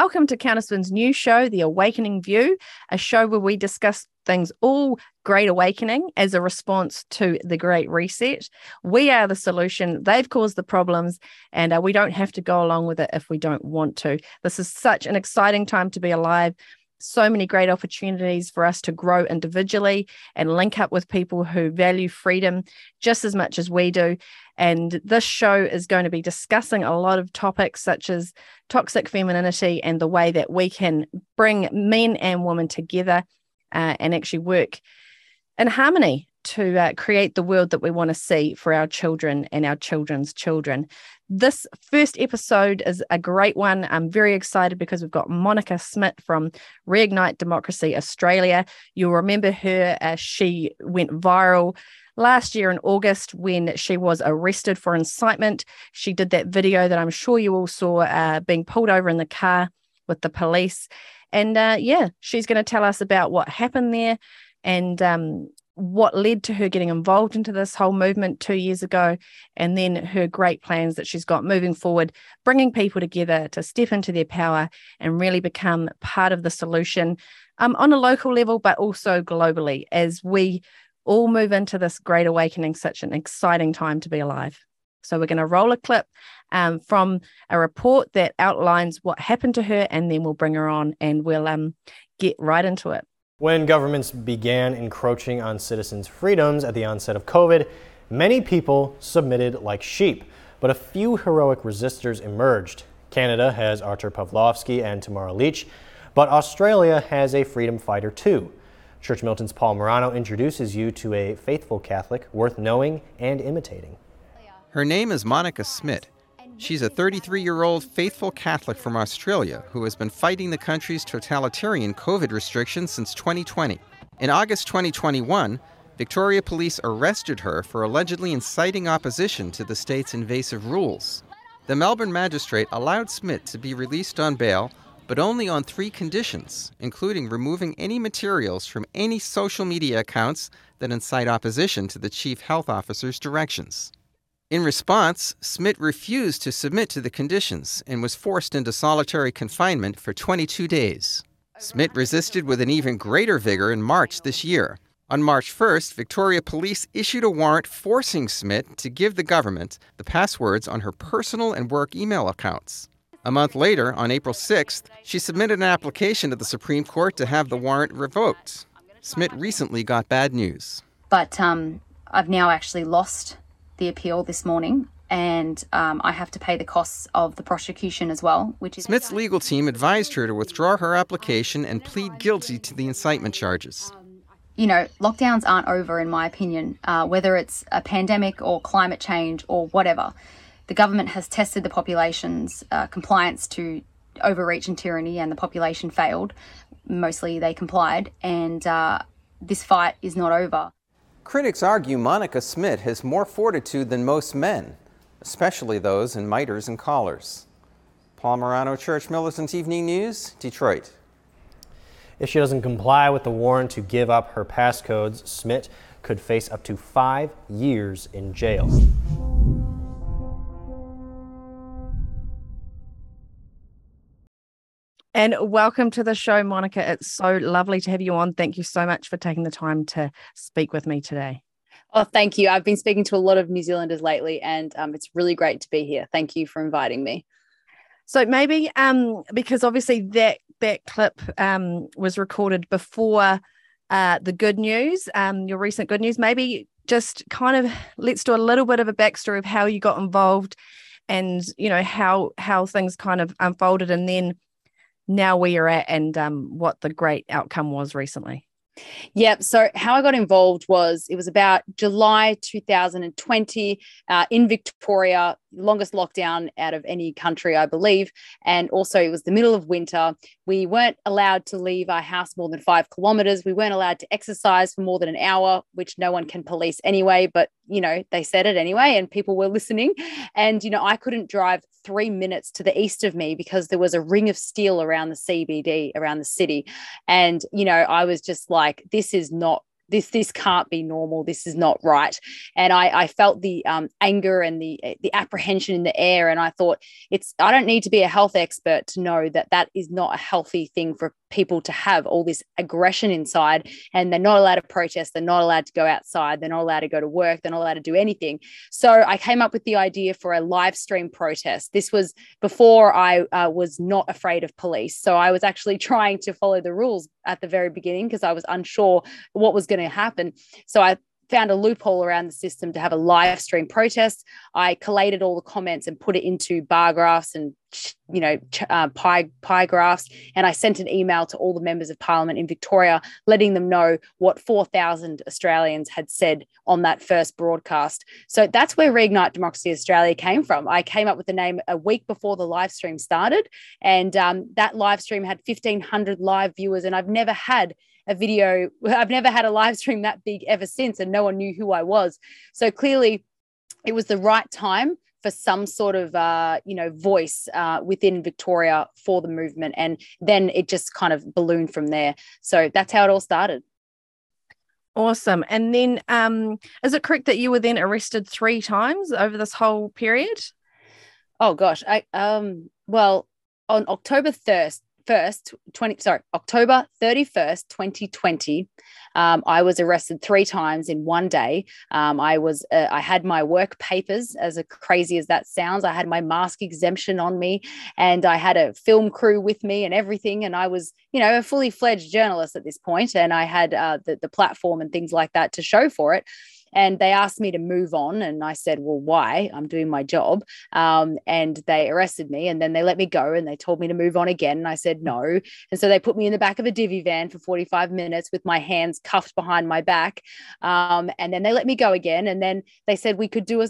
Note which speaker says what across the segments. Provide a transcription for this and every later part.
Speaker 1: welcome to Counterspin's new show, The Awakening View, a show where we discuss things all Great Awakening as a response to the Great Reset. We are the solution. They've caused the problems, and uh, we don't have to go along with it if we don't want to. This is such an exciting time to be alive so many great opportunities for us to grow individually and link up with people who value freedom just as much as we do. And this show is going to be discussing a lot of topics such as toxic femininity and the way that we can bring men and women together uh, and actually work in harmony to uh, create the world that we want to see for our children and our children's children. This first episode is a great one. I'm very excited because we've got Monica Smit from Reignite Democracy Australia. You'll remember her as she went viral last year in August when she was arrested for incitement. She did that video that I'm sure you all saw uh, being pulled over in the car with the police. And uh, yeah, she's going to tell us about what happened there and um, what led to her getting involved into this whole movement two years ago, and then her great plans that she's got moving forward, bringing people together to step into their power and really become part of the solution um, on a local level, but also globally as we all move into this great awakening, such an exciting time to be alive. So, we're going to roll a clip um, from a report that outlines what happened to her, and then we'll bring her on and we'll um, get right into it.
Speaker 2: When governments began encroaching on citizens' freedoms at the onset of COVID, many people submitted like sheep, but a few heroic resistors emerged. Canada has Artur Pawlowski and Tamara Lich, but Australia has a freedom fighter too. Church Militant's Paul Murano introduces you to a faithful Catholic worth knowing and imitating.
Speaker 3: Her name is Monica Smit. She's a 33 year old faithful Catholic from Australia who has been fighting the country's totalitarian COVID restrictions since 2020. In August 2021, Victoria police arrested her for allegedly inciting opposition to the state's invasive rules. The Melbourne magistrate allowed Smit to be released on bail, but only on three conditions, including removing any materials from any social media accounts that incite opposition to the chief health officer's directions. In response, Smit refused to submit to the conditions and was forced into solitary confinement for 22 days. Smit resisted with an even greater vigor in March this year. On March 1st, Victoria Police issued a warrant forcing Smit to give the government the passwords on her personal and work email accounts. A month later, on April 6th, she submitted an application to the Supreme Court to have the warrant revoked. Smit recently got bad news.
Speaker 4: But um, I've now actually lost the appeal this morning and um, I have to pay the costs of the prosecution as well. Which is
Speaker 3: Smit's legal team advised her to withdraw her application and plead guilty to the incitement charges.
Speaker 4: You know, lockdowns aren't over, in my opinion, uh, whether it's a pandemic or climate change or whatever. The government has tested the population's uh, compliance to overreach and tyranny, and the population failed. Mostly they complied, and uh, this fight is not over.
Speaker 3: Critics argue Monica Smit has more fortitude than most men, especially those in miters and collars. Paul Murano, Church Militant Evening News, Detroit.
Speaker 2: If she doesn't comply with the warrant to give up her passcodes, Smit could face up to five years in jail.
Speaker 1: And welcome to the show, Monica. It's so lovely to have you on. Thank you so much for taking the time to speak with me today.
Speaker 5: Oh, thank you. I've been speaking to a lot of New Zealanders lately, and um, it's really great to be here. Thank you for inviting me.
Speaker 1: So maybe um, because obviously that that clip um, was recorded before uh, the good news, um, your recent good news. Maybe just kind of let's do a little bit of a backstory of how you got involved, and you know how how things kind of unfolded, and then now where you're at and um, what the great outcome was recently.
Speaker 5: Yep. So, how I got involved was it was about July 2020 uh, in Victoria, longest lockdown out of any country, I believe. And also, it was the middle of winter. We weren't allowed to leave our house more than five kilometers. We weren't allowed to exercise for more than an hour, which no one can police anyway. But, you know, they said it anyway, and people were listening. And, you know, I couldn't drive three minutes to the east of me because there was a ring of steel around the CBD, around the city. And, you know, I was just like, this is not this this can't be normal. This is not right. And i i felt the um, anger and the the apprehension in the air. And i thought it's i don't need to be a health expert to know that that is not a healthy thing for people to have all this aggression inside and they're not allowed to protest they're not allowed to go outside they're not allowed to go to work they're not allowed to do anything. So i came up with the idea for a live stream protest. This was before i uh, was not afraid of police. So i was actually trying to follow the rules at the very beginning because i was unsure what was going to happen. So i found a loophole around the system to have a live stream protest. I collated all the comments and put it into bar graphs and you know uh, pie pie graphs, and I sent an email to all the members of Parliament in Victoria, letting them know what 4,000 Australians had said on that first broadcast. So that's where Reignite Democracy Australia came from. I came up with the name a week before the live stream started, and um, that live stream had 1,500 live viewers, and I've never had a video. I've never had a live stream that big ever since, and no one knew who I was. So clearly, it was the right time for some sort of uh, you know voice uh, within Victoria for the movement, and then it just kind of ballooned from there. So that's how it all started.
Speaker 1: Awesome. And then, um, is it correct that you were then arrested three times over this whole period?
Speaker 5: Oh gosh, I um, well, on October first, 1st, 20, sorry, October 31st, 2020, um, I was arrested three times in one day. Um, I was, uh, I had my work papers, as crazy as that sounds. I had my mask exemption on me and I had a film crew with me and everything. And I was, you know, a fully fledged journalist at this point, And I had uh, the, the platform and things like that to show for it and they asked me to move on and i said well why? I'm doing my job. Um, and they arrested me and then they let me go and they told me to move on again and i said no. And so they put me in the back of a divvy van for 45 minutes with my hands cuffed behind my back. Um, and then they let me go again and then they said we could do a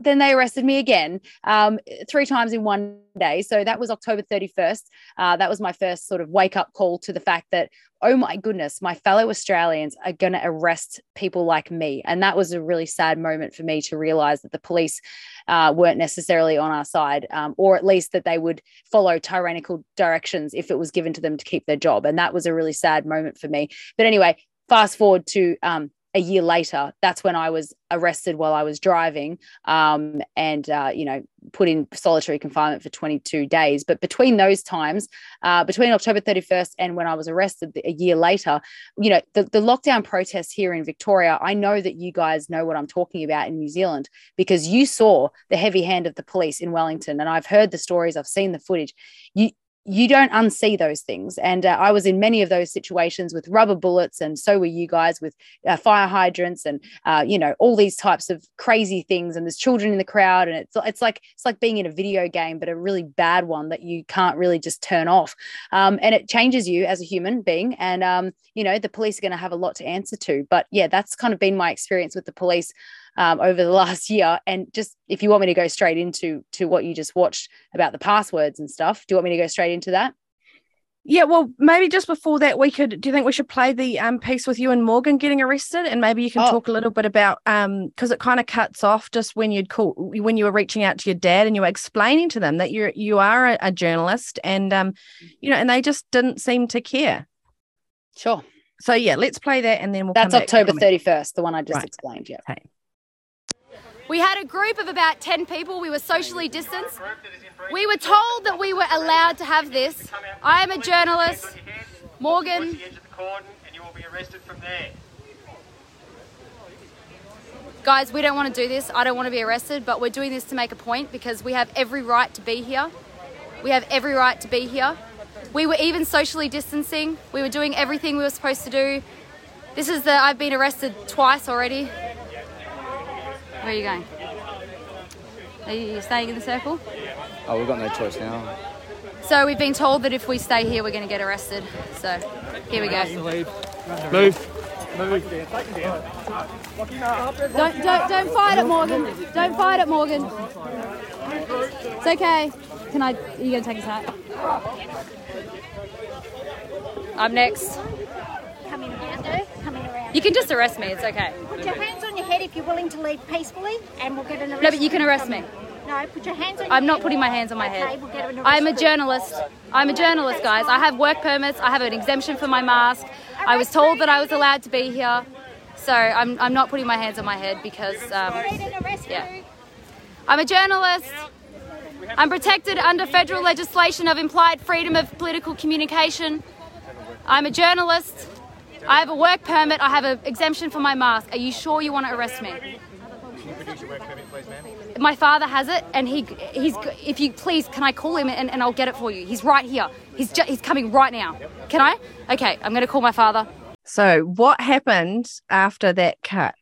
Speaker 5: then they arrested me again um, three times in one day. So that was October 31st. Uh, that was my first sort of wake up call to the fact that, oh my goodness, my fellow Australians are going to arrest people like me. And that was a really sad moment for me to realize that the police uh, weren't necessarily on our side, um, or at least that they would follow tyrannical directions if it was given to them to keep their job. And that was a really sad moment for me. But anyway, fast forward to um, a year later, that's when I was arrested while I was driving um, and, uh, you know, put in solitary confinement for 22 days. But between those times, uh, between October 31st and when I was arrested a year later, you know, the, the lockdown protests here in Victoria, I know that you guys know what I'm talking about in New Zealand because you saw the heavy hand of the police in Wellington. And I've heard the stories, I've seen the footage. You, you don't unsee those things. And uh, I was in many of those situations with rubber bullets, and so were you guys with uh, fire hydrants and uh, you know all these types of crazy things. And there's children in the crowd, and it's it's like it's like being in a video game, but a really bad one that you can't really just turn off. Um, and it changes you as a human being. And um, you know the police are going to have a lot to answer to. But yeah, that's kind of been my experience with the police um, over the last year. And just if you want me to go straight into to what you just watched about the passwords and stuff, do you want me to go straight into that?
Speaker 1: Yeah, well, maybe just before that, we could. Do you think we should play the um, piece with you and Morgan getting arrested, and maybe you can oh. talk a little bit about um because it kind of cuts off just when you'd call when you were reaching out to your dad and you were explaining to them that you're you are a, a journalist and um you know and they just didn't seem to care.
Speaker 5: Sure.
Speaker 1: So yeah, let's play that and then we'll.
Speaker 5: That's October thirty first, the one I just right. explained. Yeah. Okay.
Speaker 6: We had a group of about 10 people. We were socially distanced. We were told that we were allowed to have this. I am a journalist. Morgan. Guys, we don't want to do this. I don't want to be arrested, but we're doing this to make a point because we have every right to be here. We have every right to be here. We were even socially distancing. We were doing everything we were supposed to do. This is the, I've been arrested twice already. Where are you going? Are you staying in the circle?
Speaker 7: Oh, we've got no choice now.
Speaker 6: So we've been told that if we stay here, we're going to get arrested. So here we go.
Speaker 7: Move.
Speaker 6: Move. Don't, don't, don't fight it, Morgan. Don't fight it, Morgan. It's okay. Can I? Are you going to take his hat? I'm next.
Speaker 8: Coming around, Coming around.
Speaker 6: You can just arrest me. It's okay.
Speaker 8: Put your hands on your head if you're willing to leave peacefully, and we'll get an arrest.
Speaker 6: No, but you can arrest me.
Speaker 8: No, put your hands on.
Speaker 6: I'm
Speaker 8: not
Speaker 6: putting my hands on my
Speaker 8: okay,
Speaker 6: head.
Speaker 8: We'll get an
Speaker 6: I'm a journalist. I'm a journalist, guys. I have work permits. I have an exemption for my mask. I was told that I was allowed to be here, so I'm, I'm not putting my hands on my head because, um, yeah. I'm a journalist. I'm protected under federal legislation of implied freedom of political communication. I'm a journalist. I have a work permit. I have an exemption for my mask. Are you sure you want to arrest me? My father has it, and he he's. If you please, can I call him and, and I'll get it for you? He's right here. He's ju- he's coming right now. Can I? Okay, I'm going to call my father.
Speaker 1: So, what happened after that cut?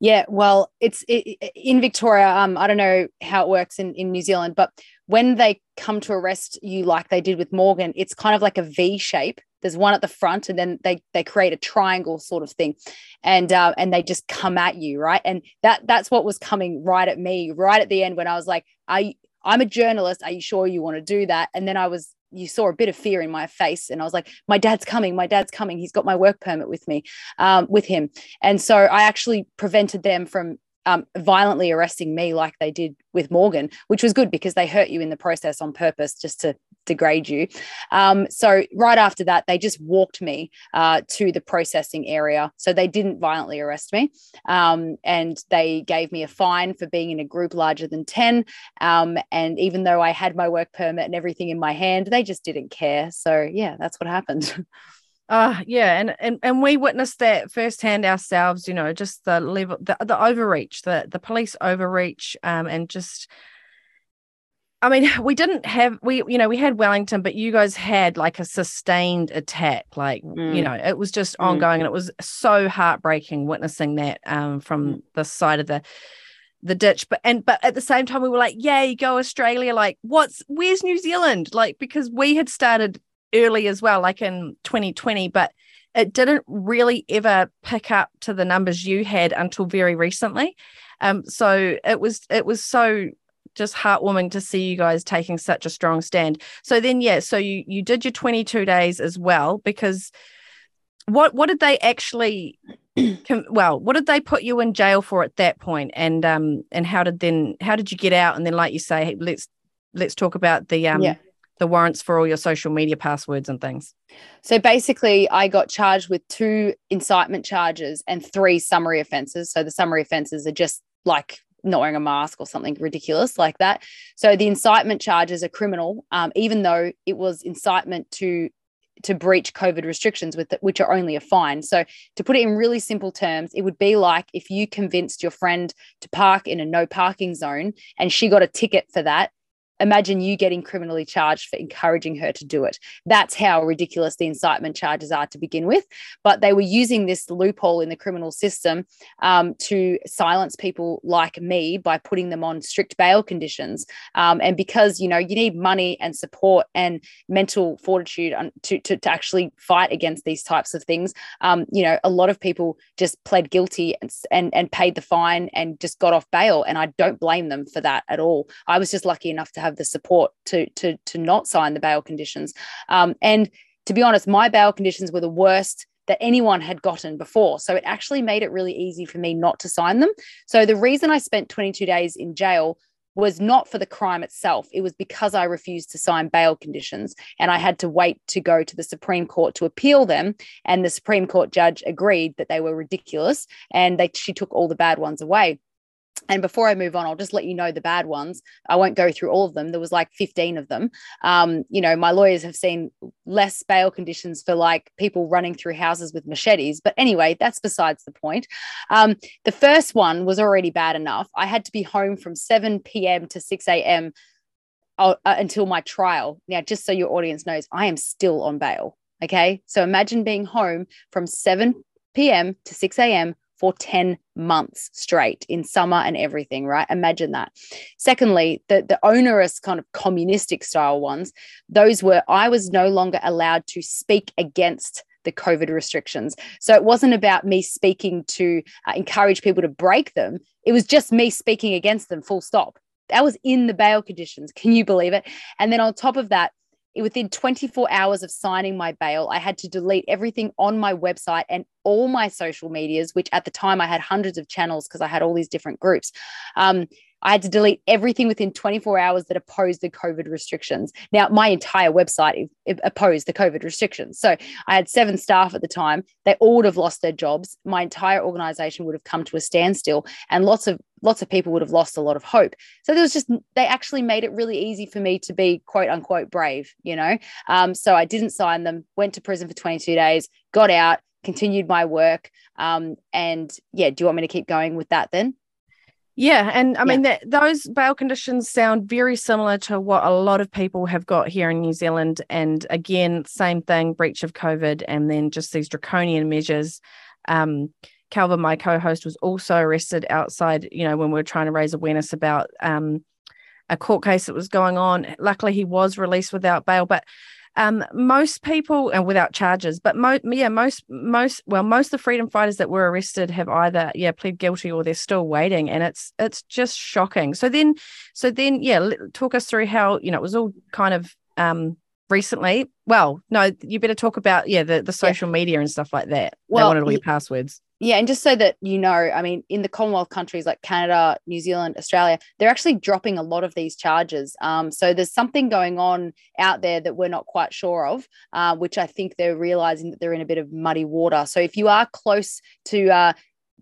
Speaker 5: Yeah, well, it's it, in Victoria. Um, I don't know how it works in in New Zealand, but when they come to arrest you, like they did with Morgan, it's kind of like a V shape. There's one at the front, and then they they create a triangle sort of thing, and uh, and they just come at you, right? And that that's what was coming right at me, right at the end when I was like, I I'm a journalist. Are you sure you want to do that? And then I was you saw a bit of fear in my face and i was like my dad's coming my dad's coming he's got my work permit with me um, with him and so i actually prevented them from um, violently arresting me like they did with Morgan, which was good because they hurt you in the process on purpose just to degrade you. Um, so right after that, they just walked me uh, to the processing area. So they didn't violently arrest me, um, and they gave me a fine for being in a group larger than ten. Um, and even though I had my work permit and everything in my hand, they just didn't care. So yeah, that's what happened.
Speaker 1: Uh yeah, and and and we witnessed that firsthand ourselves. You know, just the level, the the overreach, the the police overreach, um, and just. I mean, we didn't have we you know we had Wellington, but you guys had like a sustained attack. Like mm. you know, it was just mm. ongoing, and it was so heartbreaking witnessing that um, from mm. the side of the the ditch. But and but at the same time, we were like, yay, go Australia." Like, what's where's New Zealand? Like because we had started early as well, like in 2020, but it didn't really ever pick up to the numbers you had until very recently. Um, so it was it was so just heartwarming to see you guys taking such a strong stand. So then, yeah, so you you did your 22 days as well because what what did they actually well what did they put you in jail for at that point? and um and how did then how did you get out and then like you say hey, let's let's talk about the um yeah the warrants for all your social media passwords and things?
Speaker 5: So basically, I got charged with two incitement charges and three summary offenses. So the summary offenses are just like not wearing a mask or something ridiculous like that. So the incitement charges are criminal, um, even though it was incitement to to breach COVID restrictions with the, which are only a fine. So to put it in really simple terms, it would be like if you convinced your friend to park in a no parking zone and she got a ticket for that imagine you getting criminally charged for encouraging her to do it. That's how ridiculous the incitement charges are to begin with. But they were using this loophole in the criminal system um, to silence people like me by putting them on strict bail conditions. Um, and because, you know, you need money and support and mental fortitude to, to, to actually fight against these types of things, um, you know, a lot of people just pled guilty and, and, and paid the fine and just got off bail. And I don't blame them for that at all. I was just lucky enough to have the support to to to not sign the bail conditions. Um, and to be honest, my bail conditions were the worst that anyone had gotten before. So it actually made it really easy for me not to sign them. So the reason I spent 22 days in jail was not for the crime itself. It was because I refused to sign bail conditions and I had to wait to go to the Supreme Court to appeal them. And the Supreme Court judge agreed that they were ridiculous and they, she took all the bad ones away. And before I move on, I'll just let you know the bad ones. I won't go through all of them. There was like 15 of them. Um, you know, my lawyers have seen less bail conditions for like people running through houses with machetes. But anyway, that's besides the point. Um, the first one was already bad enough. I had to be home from 7 p.m. to 6 a.m. Uh, uh, until my trial. Now, just so your audience knows, I am still on bail. Okay. So imagine being home from 7 p.m. to 6 a.m for 10 months straight in summer and everything, right? Imagine that. Secondly, the, the onerous kind of communistic style ones, those were I was no longer allowed to speak against the COVID restrictions. So it wasn't about me speaking to uh, encourage people to break them. It was just me speaking against them, full stop. That was in the bail conditions. Can you believe it? And then on top of that, within 24 hours of signing my bail, I had to delete everything on my website and all my social medias, which at the time I had hundreds of channels because I had all these different groups. Um, I had to delete everything within 24 hours that opposed the COVID restrictions. Now, my entire website opposed the COVID restrictions. So I had seven staff at the time. They all would have lost their jobs. My entire organization would have come to a standstill, and lots of lots of people would have lost a lot of hope. So there was just they actually made it really easy for me to be quote unquote brave, you know. Um, so I didn't sign them. Went to prison for 22 days. Got out. Continued my work. Um, and yeah, do you want me to keep going with that then?
Speaker 1: Yeah, and I mean that those bail conditions sound very similar to what a lot of people have got here in New Zealand. And again, same thing: breach of COVID, and then just these draconian measures. Um, Calvin, my co-host, was also arrested outside. You know, when we were trying to raise awareness about um, a court case that was going on. Luckily, he was released without bail, but um, most people and without charges, but mo- yeah, most most well, most of the freedom fighters that were arrested have either yeah pled guilty or they're still waiting, and it's it's just shocking. So then, so then yeah, talk us through how you know it was all kind of um recently. Well, no, you better talk about yeah the the social yeah. media and stuff like that. Well, they wanted all your passwords.
Speaker 5: Yeah, and just so that you know, I mean, in the Commonwealth countries like Canada, New Zealand, Australia, they're actually dropping a lot of these charges. Um, so there's something going on out there that we're not quite sure of, uh, which I think they're realizing that they're in a bit of muddy water. So if you are close to, uh,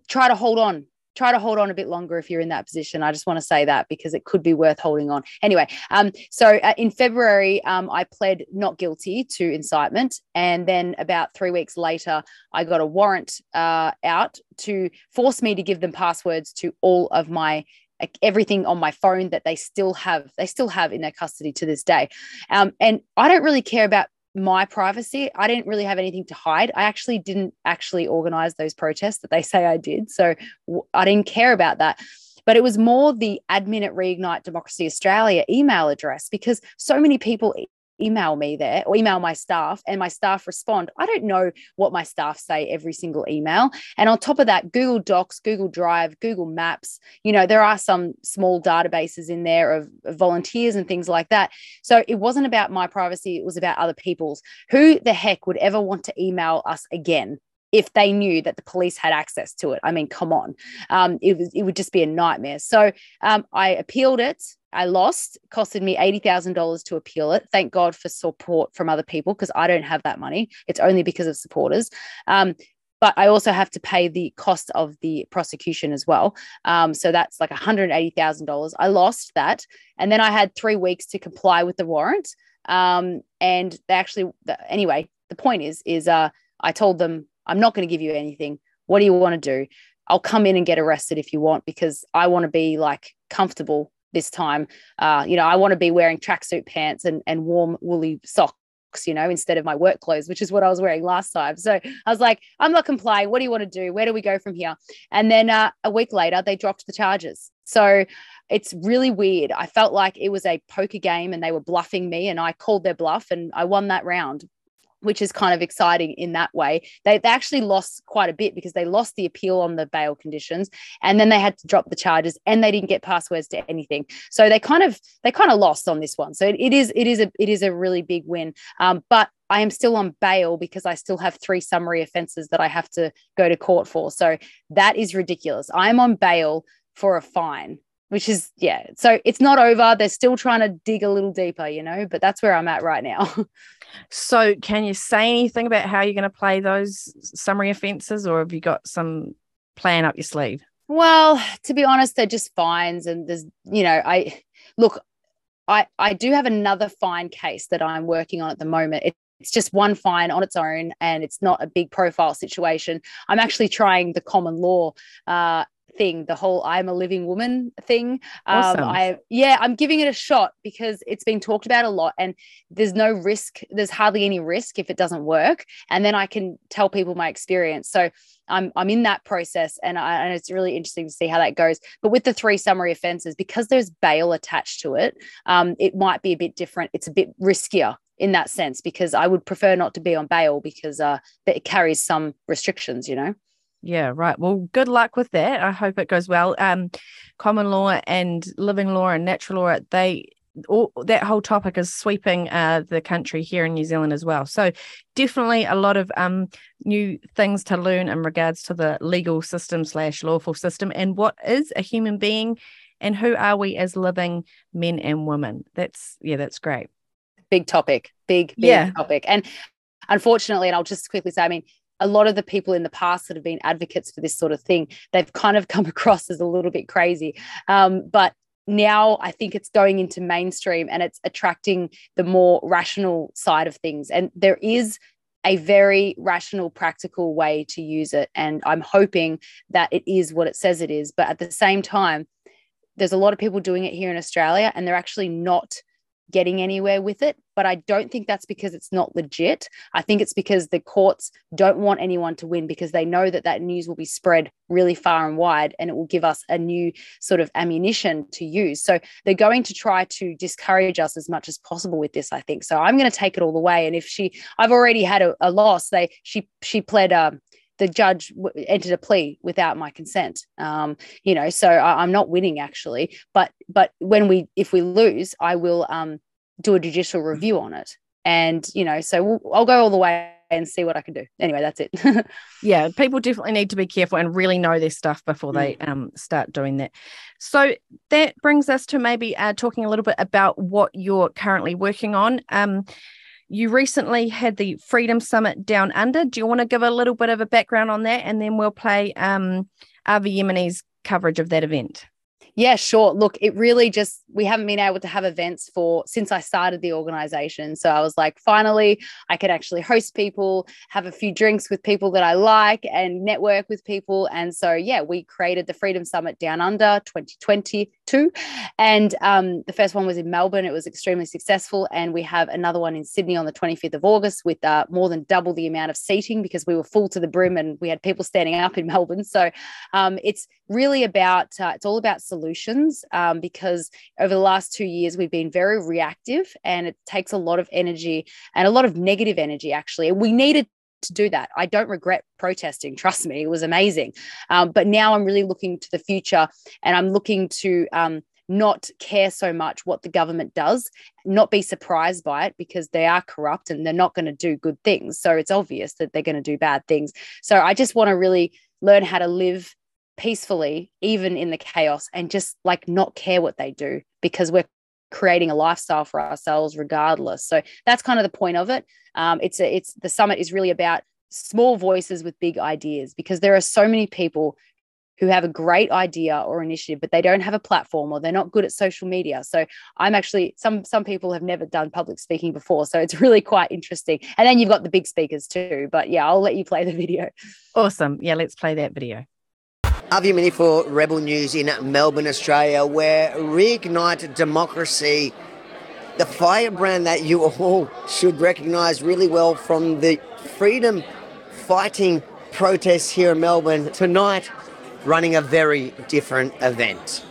Speaker 5: try to hold on try to hold on a bit longer if you're in that position. I just want to say that because it could be worth holding on. Anyway, um, so uh, in February, um, I pled not guilty to incitement. And then about three weeks later, I got a warrant uh, out to force me to give them passwords to all of my everything on my phone that they still have they still have in their custody to this day um, and i don't really care about my privacy. I didn't really have anything to hide. I actually didn't actually organize those protests that they say I did. So I didn't care about that. But it was more the admin at Reignite Democracy Australia email address because so many people email me there or email my staff and my staff respond. I don't know what my staff say every single email. And on top of that, Google Docs, Google Drive, Google Maps, you know, there are some small databases in there of, volunteers and things like that. So it wasn't about my privacy, it was about other people's. Who the heck would ever want to email us again? If they knew that the police had access to it. I mean, come on, um, it was it would just be a nightmare. So um, I appealed it. I lost, costed me $80,000 to appeal it. Thank God for support from other people because I don't have that money. It's only because of supporters. Um, but I also have to pay the cost of the prosecution as well. Um, so that's like $180,000. I lost that. And then I had three weeks to comply with the warrant. Um, and they actually, anyway, the point is, is uh, I told them, I'm not going to give you anything. What do you want to do? I'll come in and get arrested if you want because I want to be like comfortable this time. Uh, you know, I want to be wearing tracksuit pants and, and warm woolly socks you know, instead of my work clothes, which is what I was wearing last time. So I was like, I'm not complying. What do you want to do? Where do we go from here? And then uh, a week later, they dropped the charges. So it's really weird. I felt like it was a poker game and they were bluffing me, and I called their bluff and I won that round which is kind of exciting in that way. They, they actually lost quite a bit because they lost the appeal on the bail conditions and then they had to drop the charges and they didn't get passwords to anything. So they kind of they kind of lost on this one. So it, it is it is a it is a really big win. Um, but I am still on bail because I still have three summary offenses that I have to go to court for. So that is ridiculous. I am on bail for a fine which is yeah. So it's not over. They're still trying to dig a little deeper you know but that's where i'm at right now.
Speaker 1: So can you say anything about how you're going to play those summary offences or have you got some plan up your sleeve?
Speaker 5: Well to be honest they're just fines and there's you know i look i i do have another fine case that i'm working on at the moment. It, it's just one fine on its own and it's not a big profile situation. I'm actually trying the common law uh, thing, the whole I'm a living woman thing. Um, awesome. Um, I yeah, I'm giving it a shot because it's been talked about a lot, and there's no risk. There's hardly any risk if it doesn't work, and then I can tell people my experience. So I'm I'm in that process, and, I, and it's really interesting to see how that goes. But with the three summary offences, because there's bail attached to it, um, it might be a bit different. It's a bit riskier in that sense because I would prefer not to be on bail because uh, it carries some restrictions, you know.
Speaker 1: Yeah, right. Well, good luck with that. I hope it goes well. Um, common law and living law and natural law, they all, that whole topic is sweeping uh, the country here in New Zealand as well. So definitely a lot of um, new things to learn in regards to the legal system slash lawful system and what is a human being and who are we as living men and women? That's yeah, that's great.
Speaker 5: Big topic, big, big yeah. topic. And unfortunately, and I'll just quickly say, I mean, a lot of the people in the past that have been advocates for this sort of thing, they've kind of come across as a little bit crazy. Um, but now I think it's going into mainstream and it's attracting the more rational side of things. And there is a very rational, practical way to use it. And I'm hoping that it is what it says it is. But at the same time, there's a lot of people doing it here in Australia and they're actually not getting anywhere with it. But I don't think that's because it's not legit. I think it's because the courts don't want anyone to win because they know that that news will be spread really far and wide and it will give us a new sort of ammunition to use. So they're going to try to discourage us as much as possible with this, I think. So I'm going to take it all the way. And if she, I've already had a, a loss. They, she, she pled, um, the judge w- entered a plea without my consent. Um, you know so I, am not winning actually. But but when we if we lose i will um, do a judicial review on it. And you know so we'll, i'll go all the way and see what i can do. Anyway that's it.
Speaker 1: Yeah people definitely need to be careful and really know their stuff before they mm. um, start doing that. So that brings us to maybe uh, talking a little bit about what you're currently working on. Um, you recently had the Freedom Summit Down Under. Do you want to give a little bit of a background on that? And then we'll play um, Avi Yemeni's coverage of that event.
Speaker 5: Yeah, sure. Look, it really just, we haven't been able to have events for since I started the organization. So I was like, finally, I could actually host people, have a few drinks with people that I like, and network with people. And so, yeah, we created the Freedom Summit Down Under 2022. And um, the first one was in Melbourne. It was extremely successful. And we have another one in Sydney on the 25th of August with uh, more than double the amount of seating because we were full to the brim and we had people standing up in Melbourne. So um, it's really about, uh, it's all about solutions um, because over the last two years we've been very reactive and it takes a lot of energy and a lot of negative energy actually we needed to do that. I don't regret protesting. Trust me, it was amazing. Um, but now I'm really looking to the future and I'm looking to um, not care so much what the government does, not be surprised by it because they are corrupt and they're not going to do good things. So it's obvious that they're going to do bad things. So I just want to really learn how to live peacefully, even in the chaos, and just like not care what they do because we're creating a lifestyle for ourselves regardless. So that's kind of the point of it. Um, it's a, it's the summit is really about small voices with big ideas because there are so many people who have a great idea or initiative but they don't have a platform or they're not good at social media. So i'm actually some some people have never done public speaking before. So it's really quite interesting. And then you've got the big speakers too but yeah i'll let you play the video.
Speaker 1: Awesome. Yeah let's play that video
Speaker 9: Avi Yemeni for Rebel News in Melbourne, Australia, where Reignite Democracy, the firebrand that you all should recognise really well from the freedom fighting protests here in Melbourne tonight, running a very different event.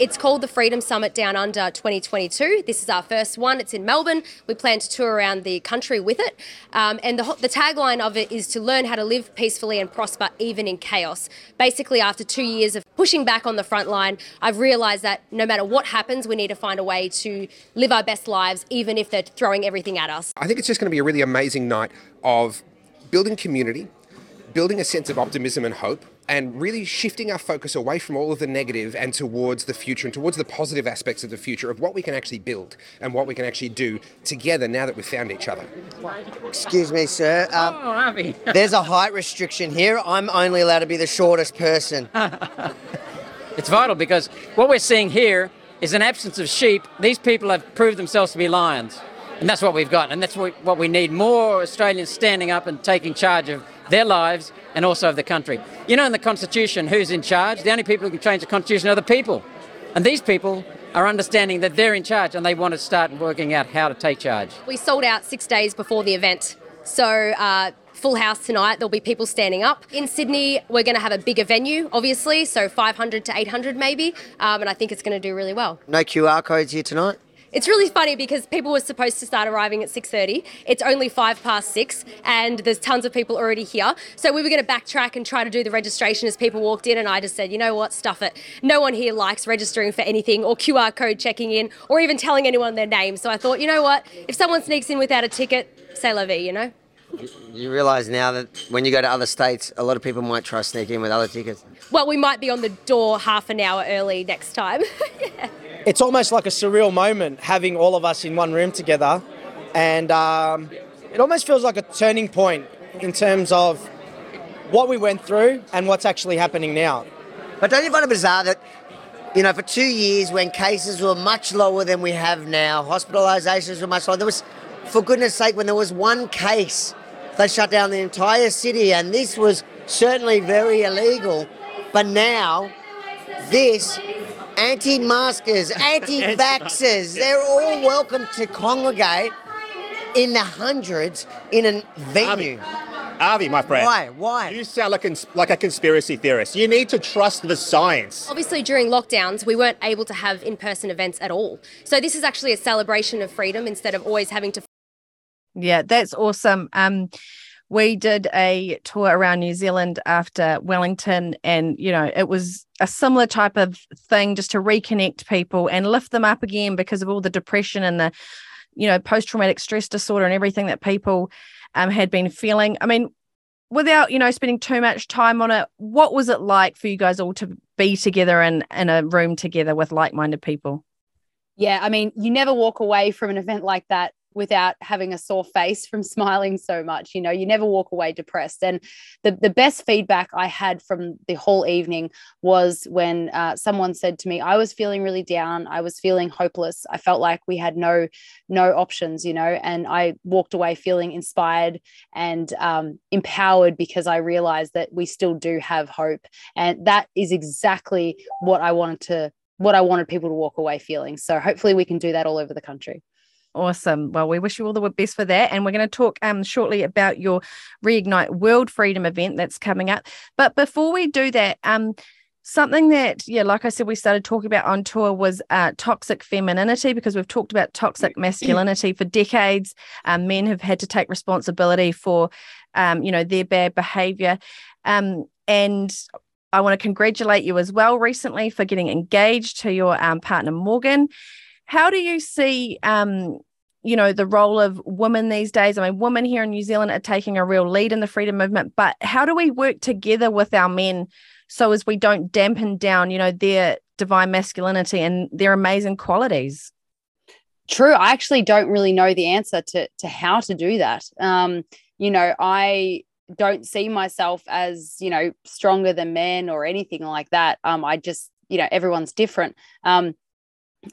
Speaker 10: It's called the Freedom Summit Down Under 2022. This is our first one. It's in Melbourne. We plan to tour around the country with it. Um, and the, the tagline of it is to learn how to live peacefully and prosper even in chaos. Basically, after two years of pushing back on the front line, I've realised that no matter what happens, we need to find a way to live our best lives, even if they're throwing everything at us.
Speaker 11: I think it's just going to be a really amazing night of building community, building a sense of optimism and hope and really shifting our focus away from all of the negative and towards the future and towards the positive aspects of the future of what we can actually build and what we can actually do together now that we've found each other.
Speaker 9: Excuse me, sir. Um,
Speaker 12: oh, Avi.
Speaker 9: there's a height restriction here. I'm only allowed to be the shortest person.
Speaker 12: it's vital because what we're seeing here is an absence of sheep. These people have proved themselves to be lions. And that's what we've got. And that's what we need more Australians standing up and taking charge of their lives and also of the country. You know, in the Constitution, who's in charge? The only people who can change the Constitution are the people. And these people are understanding that they're in charge and they want to start working out how to take charge.
Speaker 10: We sold out six days before the event. So, uh, full house tonight. There'll be people standing up. In Sydney, we're going to have a bigger venue, obviously, so 500 to 800 maybe, um, and I think it's going to do really well.
Speaker 9: No QR codes here tonight?
Speaker 10: It's really funny because people were supposed to start arriving at 6:30. It's only 5 past 6 and there's tons of people already here. So we were going to backtrack and try to do the registration as people walked in and I just said, "You know what? Stuff it. No one here likes registering for anything or QR code checking in or even telling anyone their name." So I thought, "You know what? If someone sneaks in without a ticket, say la vie, you know?"
Speaker 9: You realise now that when you go to other states, a lot of people might try to sneak in with other tickets.
Speaker 10: Well, we might be on the door half an hour early next time. yeah.
Speaker 13: It's almost like a surreal moment having all of us in one room together, and um, it almost feels like a turning point in terms of what we went through and what's actually happening now.
Speaker 9: But don't you find it bizarre that, you know, for two years when cases were much lower than we have now, hospitalisations were much lower, there was, for goodness sake, when there was one case, they shut down the entire city, and this was certainly very illegal. But now, this, anti maskers, anti vaxxers, they're all welcome to congregate in the hundreds in a venue.
Speaker 14: Avi, my friend.
Speaker 9: Why? Why?
Speaker 14: You sound like, cons- like a conspiracy theorist. You need to trust the science.
Speaker 10: Obviously, during lockdowns, we weren't able to have in person events at all. So, this is actually a celebration of freedom instead of always having to.
Speaker 1: Yeah, that's awesome. Um, we did a tour around New Zealand after Wellington, and you know, it was a similar type of thing just to reconnect people and lift them up again because of all the depression and the, you know, post traumatic stress disorder and everything that people um, had been feeling. I mean, without you know spending too much time on it, what was it like for you guys all to be together in in a room together with like minded people?
Speaker 5: Yeah, I mean, you never walk away from an event like that without having a sore face from smiling so much. You know, you never walk away depressed. And the, the best feedback I had from the whole evening was when uh, someone said to me, I was feeling really down. I was feeling hopeless. I felt like we had no, no options, you know, and I walked away feeling inspired and um, empowered because I realized that we still do have hope. And that is exactly what I wanted to what I wanted people to walk away feeling. So hopefully we can do that all over the country.
Speaker 1: Awesome. Well, we wish you all the best for that. And we're going to talk um, shortly about your Reignite World Freedom event that's coming up. But before we do that, um, something that, yeah, like I said, we started talking about on tour was uh, toxic femininity because we've talked about toxic masculinity for decades. Um, men have had to take responsibility for, um, you know, their bad behavior. Um, and I want to congratulate you as well recently for getting engaged to your um, partner, Morgan. How do you see, um, you know, the role of women these days? I mean, women here in New Zealand are taking a real lead in the freedom movement, but how do we work together with our men so as we don't dampen down, you know, their divine masculinity and their amazing qualities?
Speaker 5: True. I actually don't really know the answer to to how to do that. Um, you know, I don't see myself as you know stronger than men or anything like that. Um, I just you know everyone's different. Um,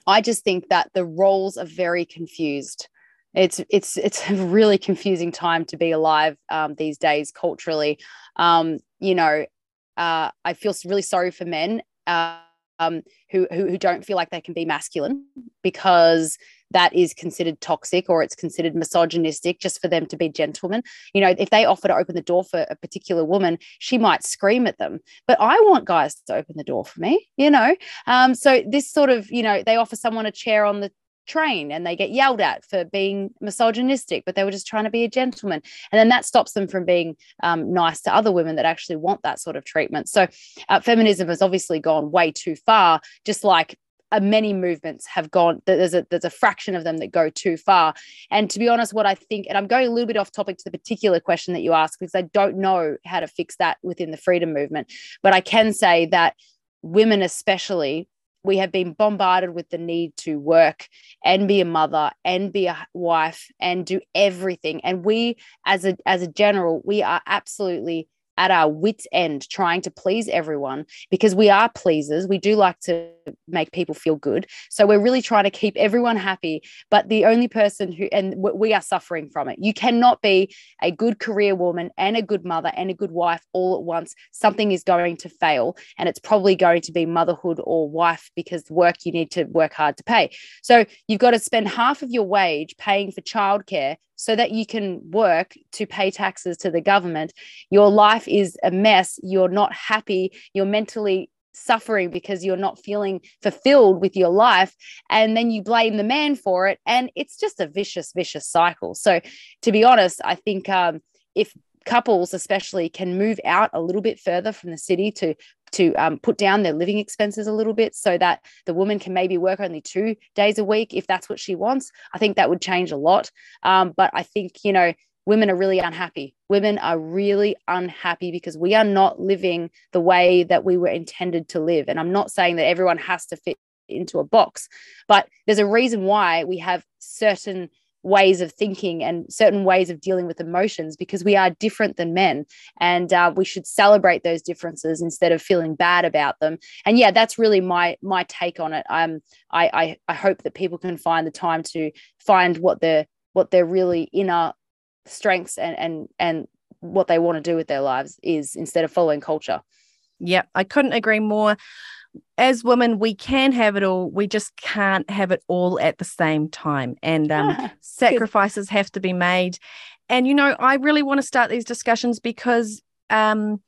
Speaker 5: I just think that the roles are very confused. It's it's it's a really confusing time to be alive um, these days culturally. Um, you know, uh, I feel really sorry for men uh, um, who, who who don't feel like they can be masculine because that is considered toxic or it's considered misogynistic just for them to be gentlemen. You know, if they offer to open the door for a particular woman, she might scream at them. But I want guys to open the door for me, you know? Um, so this sort of, you know, they offer someone a chair on the train and they get yelled at for being misogynistic, but they were just trying to be a gentleman. And then that stops them from being um, nice to other women that actually want that sort of treatment. So uh, feminism has obviously gone way too far, just like uh, many movements have gone there's a there's a fraction of them that go too far. And to be honest what i think and i'm going a little bit off topic to the particular question that you asked because i don't know how to fix that within the freedom movement. But i can say that women especially we have been bombarded with the need to work and be a mother and be a wife and do everything. And we as a as a general we are absolutely at our wits' end trying to please everyone because we are pleasers. We do like to make people feel good. So we're really trying to keep everyone happy. But the only person who, and we are suffering from it. You cannot be a good career woman and a good mother and a good wife all at once. Something is going to fail. And it's probably going to be motherhood or wife because work you need to work hard to pay. So you've got to spend half of your wage paying for childcare so that you can work to pay taxes to the government. Your life is a mess. You're not happy. You're mentally suffering because you're not feeling fulfilled with your life. And then you blame the man for it. And it's just a vicious, vicious cycle. So, to be honest, I think um, if couples especially can move out a little bit further from the city to to um, put down their living expenses a little bit so that the woman can maybe work only two days a week if that's what she wants. I think that would change a lot. Um, but I think, you know, women are really unhappy. Women are really unhappy because we are not living the way that we were intended to live. And I'm not saying that everyone has to fit into a box, but there's a reason why we have certain ways of thinking and certain ways of dealing with emotions because we are different than men. And uh, we should celebrate those differences instead of feeling bad about them. And yeah that's really my my take on it. Um I, I i hope that people can find the time to find what their what their really inner strengths and and and what they want to do with their lives is instead of following culture.
Speaker 1: Yeah i couldn't agree more as women, we can have it all. We just can't have it all at the same time. And um, sacrifices have to be made. And, you know, I really want to start these discussions because um,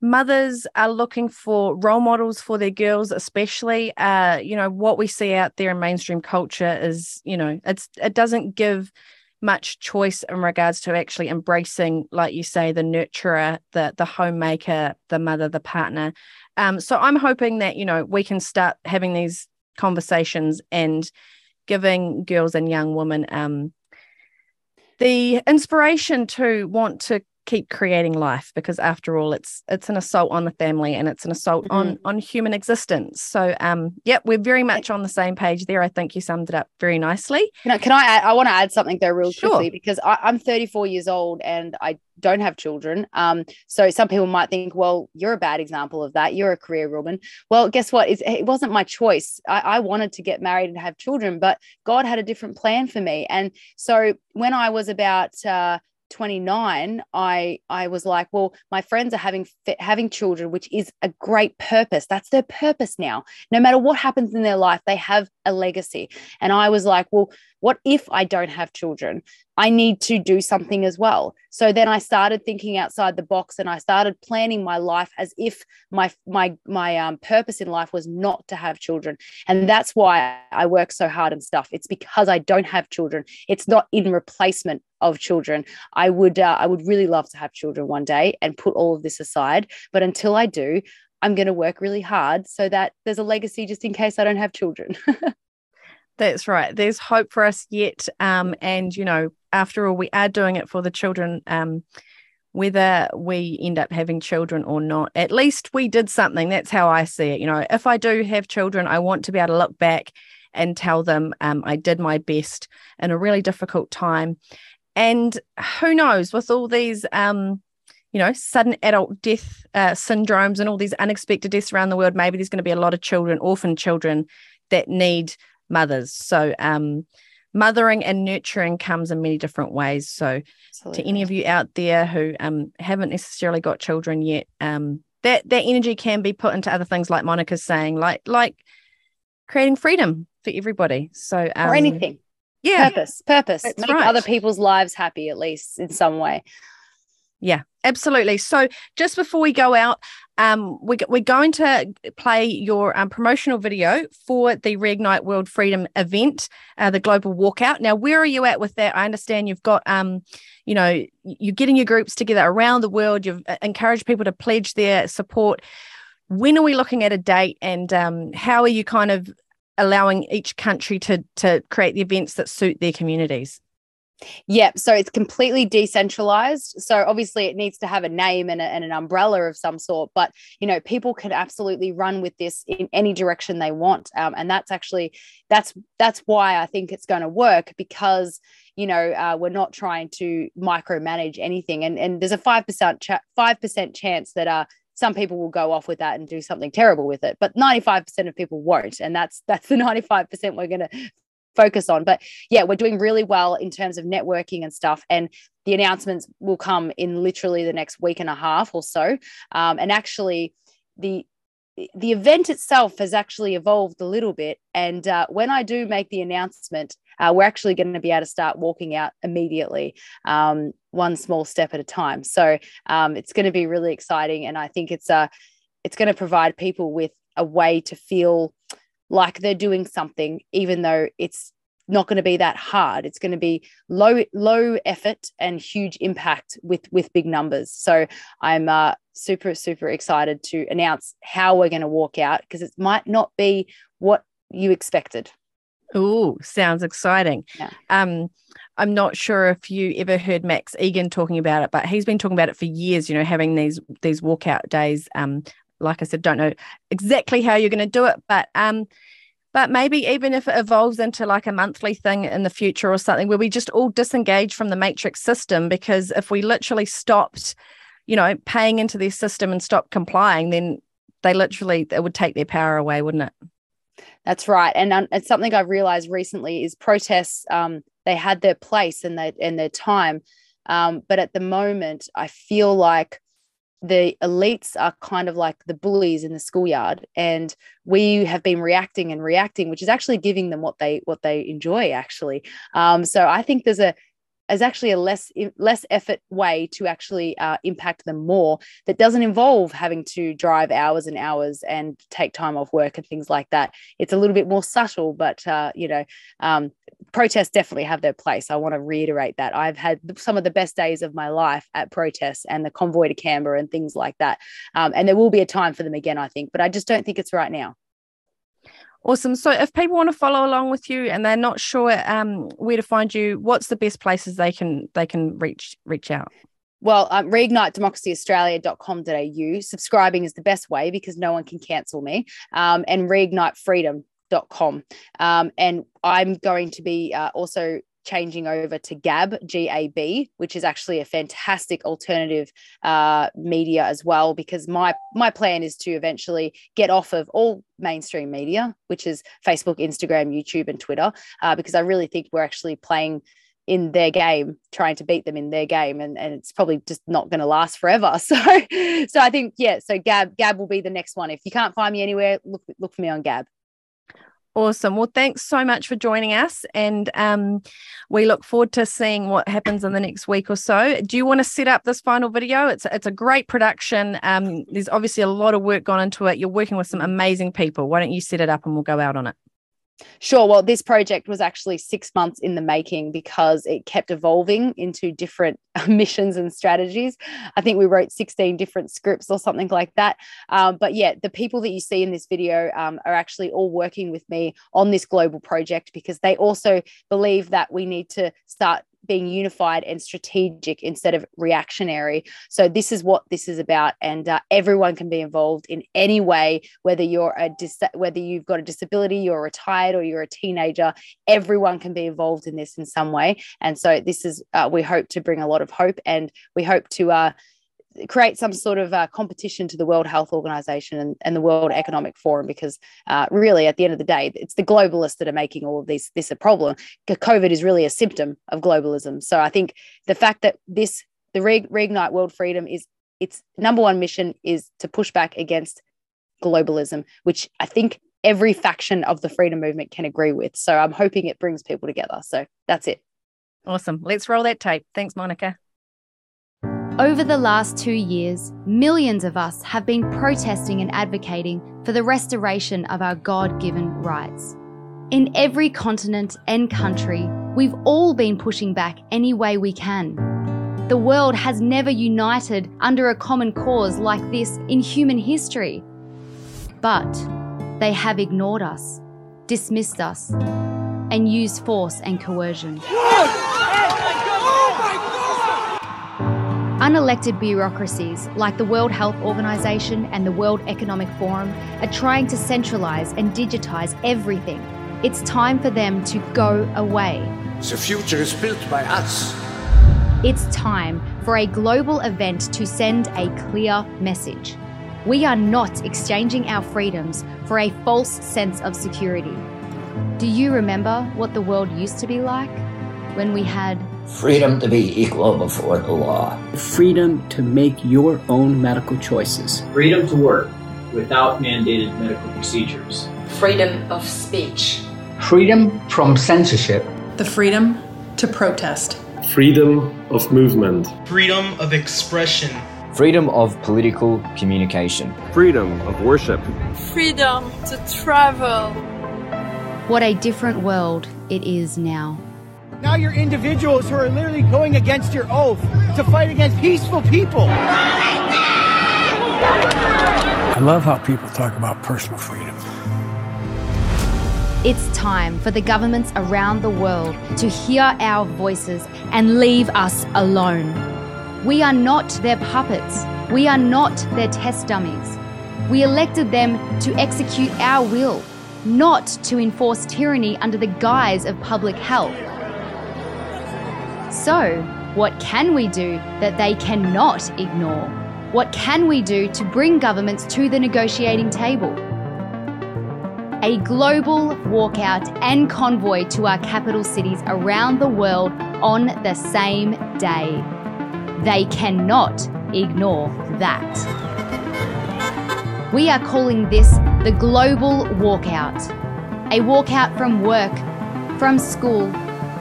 Speaker 1: mothers are looking for role models for their girls, especially. Uh, you know, what we see out there in mainstream culture is, you know, it's it doesn't give much choice in regards to actually embracing, like you say, the nurturer, the the homemaker, the mother, the partner. Um, so I'm hoping that you know we can start having these conversations and giving girls and young women um, the inspiration to want to keep creating life because after all it's it's an assault on the family and it's an assault mm-hmm. on on human existence. So um yep we're very much on the same page there. I think you summed it up very nicely.
Speaker 5: Can i, can I add, i want to add something there real sure. quickly because I, i'm 34 years old and i don't have children. Um so some people might think well you're a bad example of that. You're a career woman well guess what? It's, it wasn't my choice. I, I wanted to get married and have children but god had a different plan for me. And so when i was about uh 29 i i was like well my friends are having having children which is a great purpose. That's their purpose now. No matter what happens in their life they have a legacy. And i was like well what if i don't have children I need to do something as well. So then I started thinking outside the box and I started planning my life as if my my my um, purpose in life was not to have children. And that's why I work so hard and stuff. It's because I don't have children. It's not in replacement of children. I would uh, I would really love to have children one day and put all of this aside. But until I do, I'm going to work really hard so that there's a legacy just in case I don't have children.
Speaker 1: That's right. There's hope for us yet. Um, and, you know, after all, we are doing it for the children. Um, whether we end up having children or not, at least we did something. That's how I see it. You know, if I do have children, I want to be able to look back and tell them um, I did my best in a really difficult time. And who knows, with all these, um, you know, sudden adult death uh, syndromes and all these unexpected deaths around the world, maybe there's going to be a lot of children, orphan children, that need mothers. So, um, mothering and nurturing comes in many different ways. So, Absolutely. to any of you out there who um, haven't necessarily got children yet, um, that that energy can be put into other things, like Monica's saying, like like creating freedom for everybody. So,
Speaker 5: um, or anything.
Speaker 1: Yeah,
Speaker 5: purpose, purpose, That's make right. other people's lives happy, at least in some way.
Speaker 1: Yeah, absolutely. So just before we go out, um, we, we're going to play your um, promotional video for the Reignite World Freedom event, uh, the global walkout. Now, where are you at with that? I understand you've got, um, you know, you're getting your groups together around the world. You've uh, encouraged people to pledge their support. When are we looking at a date, and um, how are you kind of allowing each country to to create the events that suit their communities?
Speaker 5: Yeah, so it's completely decentralized. So obviously it needs to have a name and, a, and, an umbrella of some sort, but you know people can absolutely run with this in any direction they want, um, and that's actually that's that's why I think it's going to work because you know uh, we're not trying to micromanage anything, and and there's a five percent five percent chance that uh some people will go off with that and do something terrible with it but 95% of people won't and that's that's the 95% we're going to focus on. But yeah, we're doing really well in terms of networking and stuff. And the announcements will come in literally the next week and a half or so. Um, and actually, the the event itself has actually evolved a little bit. And uh, when I do make the announcement, uh, we're actually going to be able to start walking out immediately, um, one small step at a time. So um, it's going to be really exciting, and I think it's a uh, it's going to provide people with a way to feel like they're doing something, even though it's not going to be that hard. It's going to be low low effort and huge impact with with big numbers. So I'm uh, super super excited to announce how we're going to walk out because it might not be what you expected.
Speaker 1: Oh, sounds exciting.
Speaker 5: Yeah.
Speaker 1: Um, I'm not sure if you ever heard Max Igan talking about it, but he's been talking about it for years. You know, having these these walkout days. Um, like I said, don't know exactly how you're going to do it, but um, but maybe even if it evolves into like a monthly thing in the future or something where we just all disengage from the matrix system because if we literally stopped you know paying into their system and stopped complying then they literally it would take their power away wouldn't it
Speaker 5: That's right, and um, it's something I've realized recently is protests. Um, they had their place and their and their time, um, but at the moment, I feel like the elites are kind of like the bullies in the schoolyard, and we have been reacting and reacting, which is actually giving them what they what they enjoy. Actually, um, so I think there's a as actually a less less effort way to actually uh, impact them more that doesn't involve having to drive hours and hours and take time off work and things like that. It's a little bit more subtle but uh, you know um, protests definitely have their place. I want to reiterate that. I've had some of the best days of my life at protests and the convoy to canberra and things like that. Um, and there will be a time for them again i think but i just don't think it's right now
Speaker 1: Awesome. So if people want to follow along with you and they're not sure um, where to find you, what's the best places they can they can reach reach out?
Speaker 5: Well, um, reignitedemocracyaustralia.com.au. Subscribing is the best way because no one can cancel me. Um, and reignitefreedom.com. Um, and I'm going to be uh, also changing over to Gab, G A B, which is actually a fantastic alternative uh, media as well. Because my my plan is to eventually get off of all mainstream media, which is Facebook, Instagram, YouTube, and Twitter, uh, because I really think we're actually playing in their game trying to beat them in their game and, and it's probably just not going to last forever so so i think yeah so gab gab will be the next one if you can't find me anywhere look look for me on gab
Speaker 1: Awesome. Well, thanks so much for joining us. And um, we look forward to seeing what happens in the next week or so. Do you want to set up this final video? It's, it's a great production. Um, there's obviously a lot of work gone into it. You're working with some amazing people. Why don't you set it up and we'll go out on it?
Speaker 5: Sure. Well, this project was actually six months in the making because it kept evolving into different missions and strategies. I think we wrote 16 different scripts or something like that. Um, but yeah, the people that you see in this video um, are actually all working with me on this global project because they also believe that we need to start being unified and strategic instead of reactionary. So this is what this is about, and uh, everyone can be involved in any way, whether you're a dis- whether you've got a disability, you're retired, or you're a teenager. Everyone can be involved in this in some way, and so this is uh, we hope to bring a lot of hope, and we hope to. Uh, create some sort of uh, competition to the World Health Organization and, and the World Economic Forum because uh, really at the end of the day it's the globalists that are making all of this this a problem. COVID is really a symptom of globalism. So I think the fact that this the Re- reignite world freedom is its number one mission is to push back against globalism, which I think every faction of the freedom movement can agree with. So I'm hoping it brings people together. So that's it.
Speaker 1: Awesome. Let's roll that tape. Thanks, Monica.
Speaker 15: Over the last two years, millions of us have been protesting and advocating for the restoration of our God given rights. In every continent and country, we've all been pushing back any way we can. The world has never united under a common cause like this in human history. But they have ignored us, dismissed us, and used force and coercion. Unelected bureaucracies like the World Health Organization and the World Economic Forum are trying to centralize and digitize everything. It's time for them to go away.
Speaker 16: The future is built by us.
Speaker 15: It's time for a global event to send a clear message. We are not exchanging our freedoms for a false sense of security. Do you remember what the world used to be like? When we had
Speaker 16: Freedom to be equal before the law.
Speaker 17: Freedom to make your own medical choices.
Speaker 18: Freedom to work without mandated medical procedures.
Speaker 19: Freedom of speech.
Speaker 20: Freedom from censorship.
Speaker 21: The freedom to protest.
Speaker 22: Freedom of movement.
Speaker 23: Freedom of expression.
Speaker 24: Freedom of political communication.
Speaker 25: Freedom of worship.
Speaker 26: Freedom to travel.
Speaker 15: What a different world it is now.
Speaker 27: Now you're individuals who are literally going against your oath to fight against peaceful people.
Speaker 28: I love how people talk about personal freedom.
Speaker 15: It's time for the governments around the world to hear our voices and leave us alone. We are not their puppets. We are not their test dummies. We elected them to execute our will, not to enforce tyranny under the guise of public health. So, what can we do that they cannot ignore? What can we do to bring governments to the negotiating table? A global walkout and convoy to our capital cities around the world on the same day. They cannot ignore that. We are calling this the global walkout. A walkout from work, from school,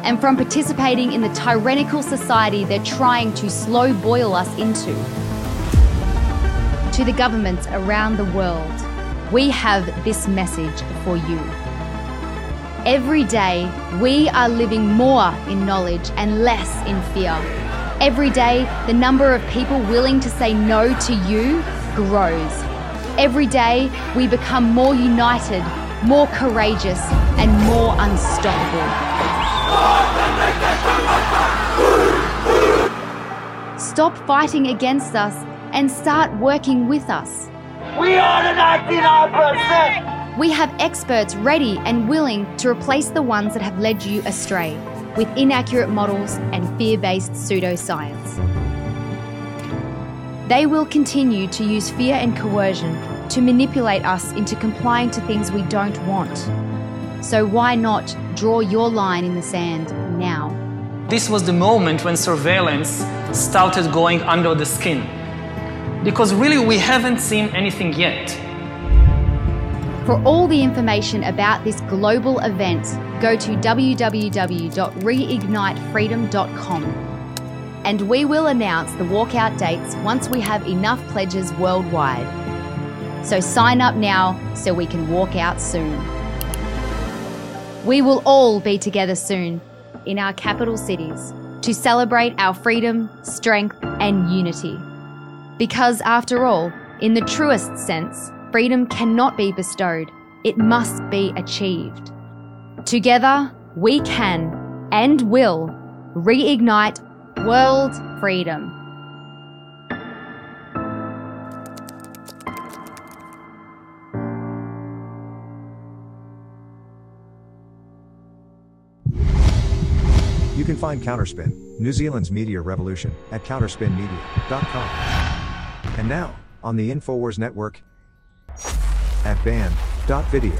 Speaker 15: and from participating in the tyrannical society they're trying to slow boil us into. To the governments around the world, we have this message for you. Every day, we are living more in knowledge and less in fear. Every day, the number of people willing to say no to you grows. Every day, we become more united, more courageous, and more unstoppable. Stop fighting against us and start working with us.
Speaker 27: We are the 99%!
Speaker 15: We have experts ready and willing to replace the ones that have led you astray with inaccurate models and fear based pseudoscience. They will continue to use fear and coercion to manipulate us into complying to things we don't want. So, why not draw your line in the sand now?
Speaker 29: This was the moment when surveillance started going under the skin. Because really, we haven't seen anything yet.
Speaker 15: For all the information about this global event, go to www.reignitefreedom.com. And we will announce the walkout dates once we have enough pledges worldwide. So sign up now so we can walk out soon. We will all be together soon in our capital cities to celebrate our freedom, strength, and unity. Because, after all, in the truest sense, freedom cannot be bestowed, it must be achieved. Together, we can and will reignite world freedom.
Speaker 30: You can find Counterspin, New Zealand's media revolution, at counterspinmedia.com. And now, on the InfoWars network, at banned.video.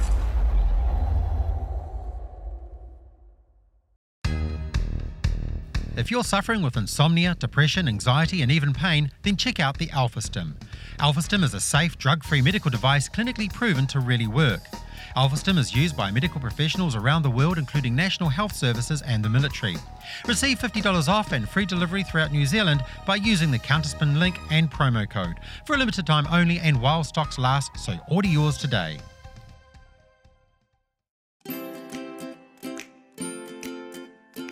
Speaker 31: If you're suffering with insomnia, depression, anxiety, and even pain, then check out the AlphaStim. AlphaStim is a safe, drug free medical device clinically proven to really work. AlphaStim is used by medical professionals around the world, including National Health Services and the military. Receive $50 off and free delivery throughout New Zealand by using the Counterspin link and promo code for a limited time only and while stocks last, so order yours today.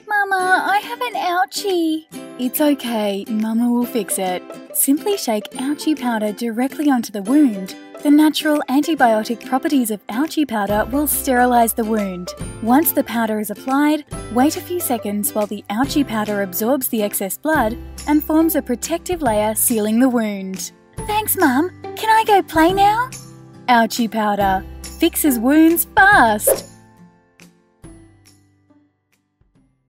Speaker 21: Mama, I have an ouchie. It's okay, Mama will fix it. Simply shake ouchie powder directly onto the wound. The natural antibiotic properties of ouchie powder will sterilise the wound. Once the powder is applied, wait a few seconds while the ouchie powder absorbs the excess blood and forms a protective layer sealing the wound. Thanks, Mum. Can I go play now? Ouchie powder fixes wounds fast.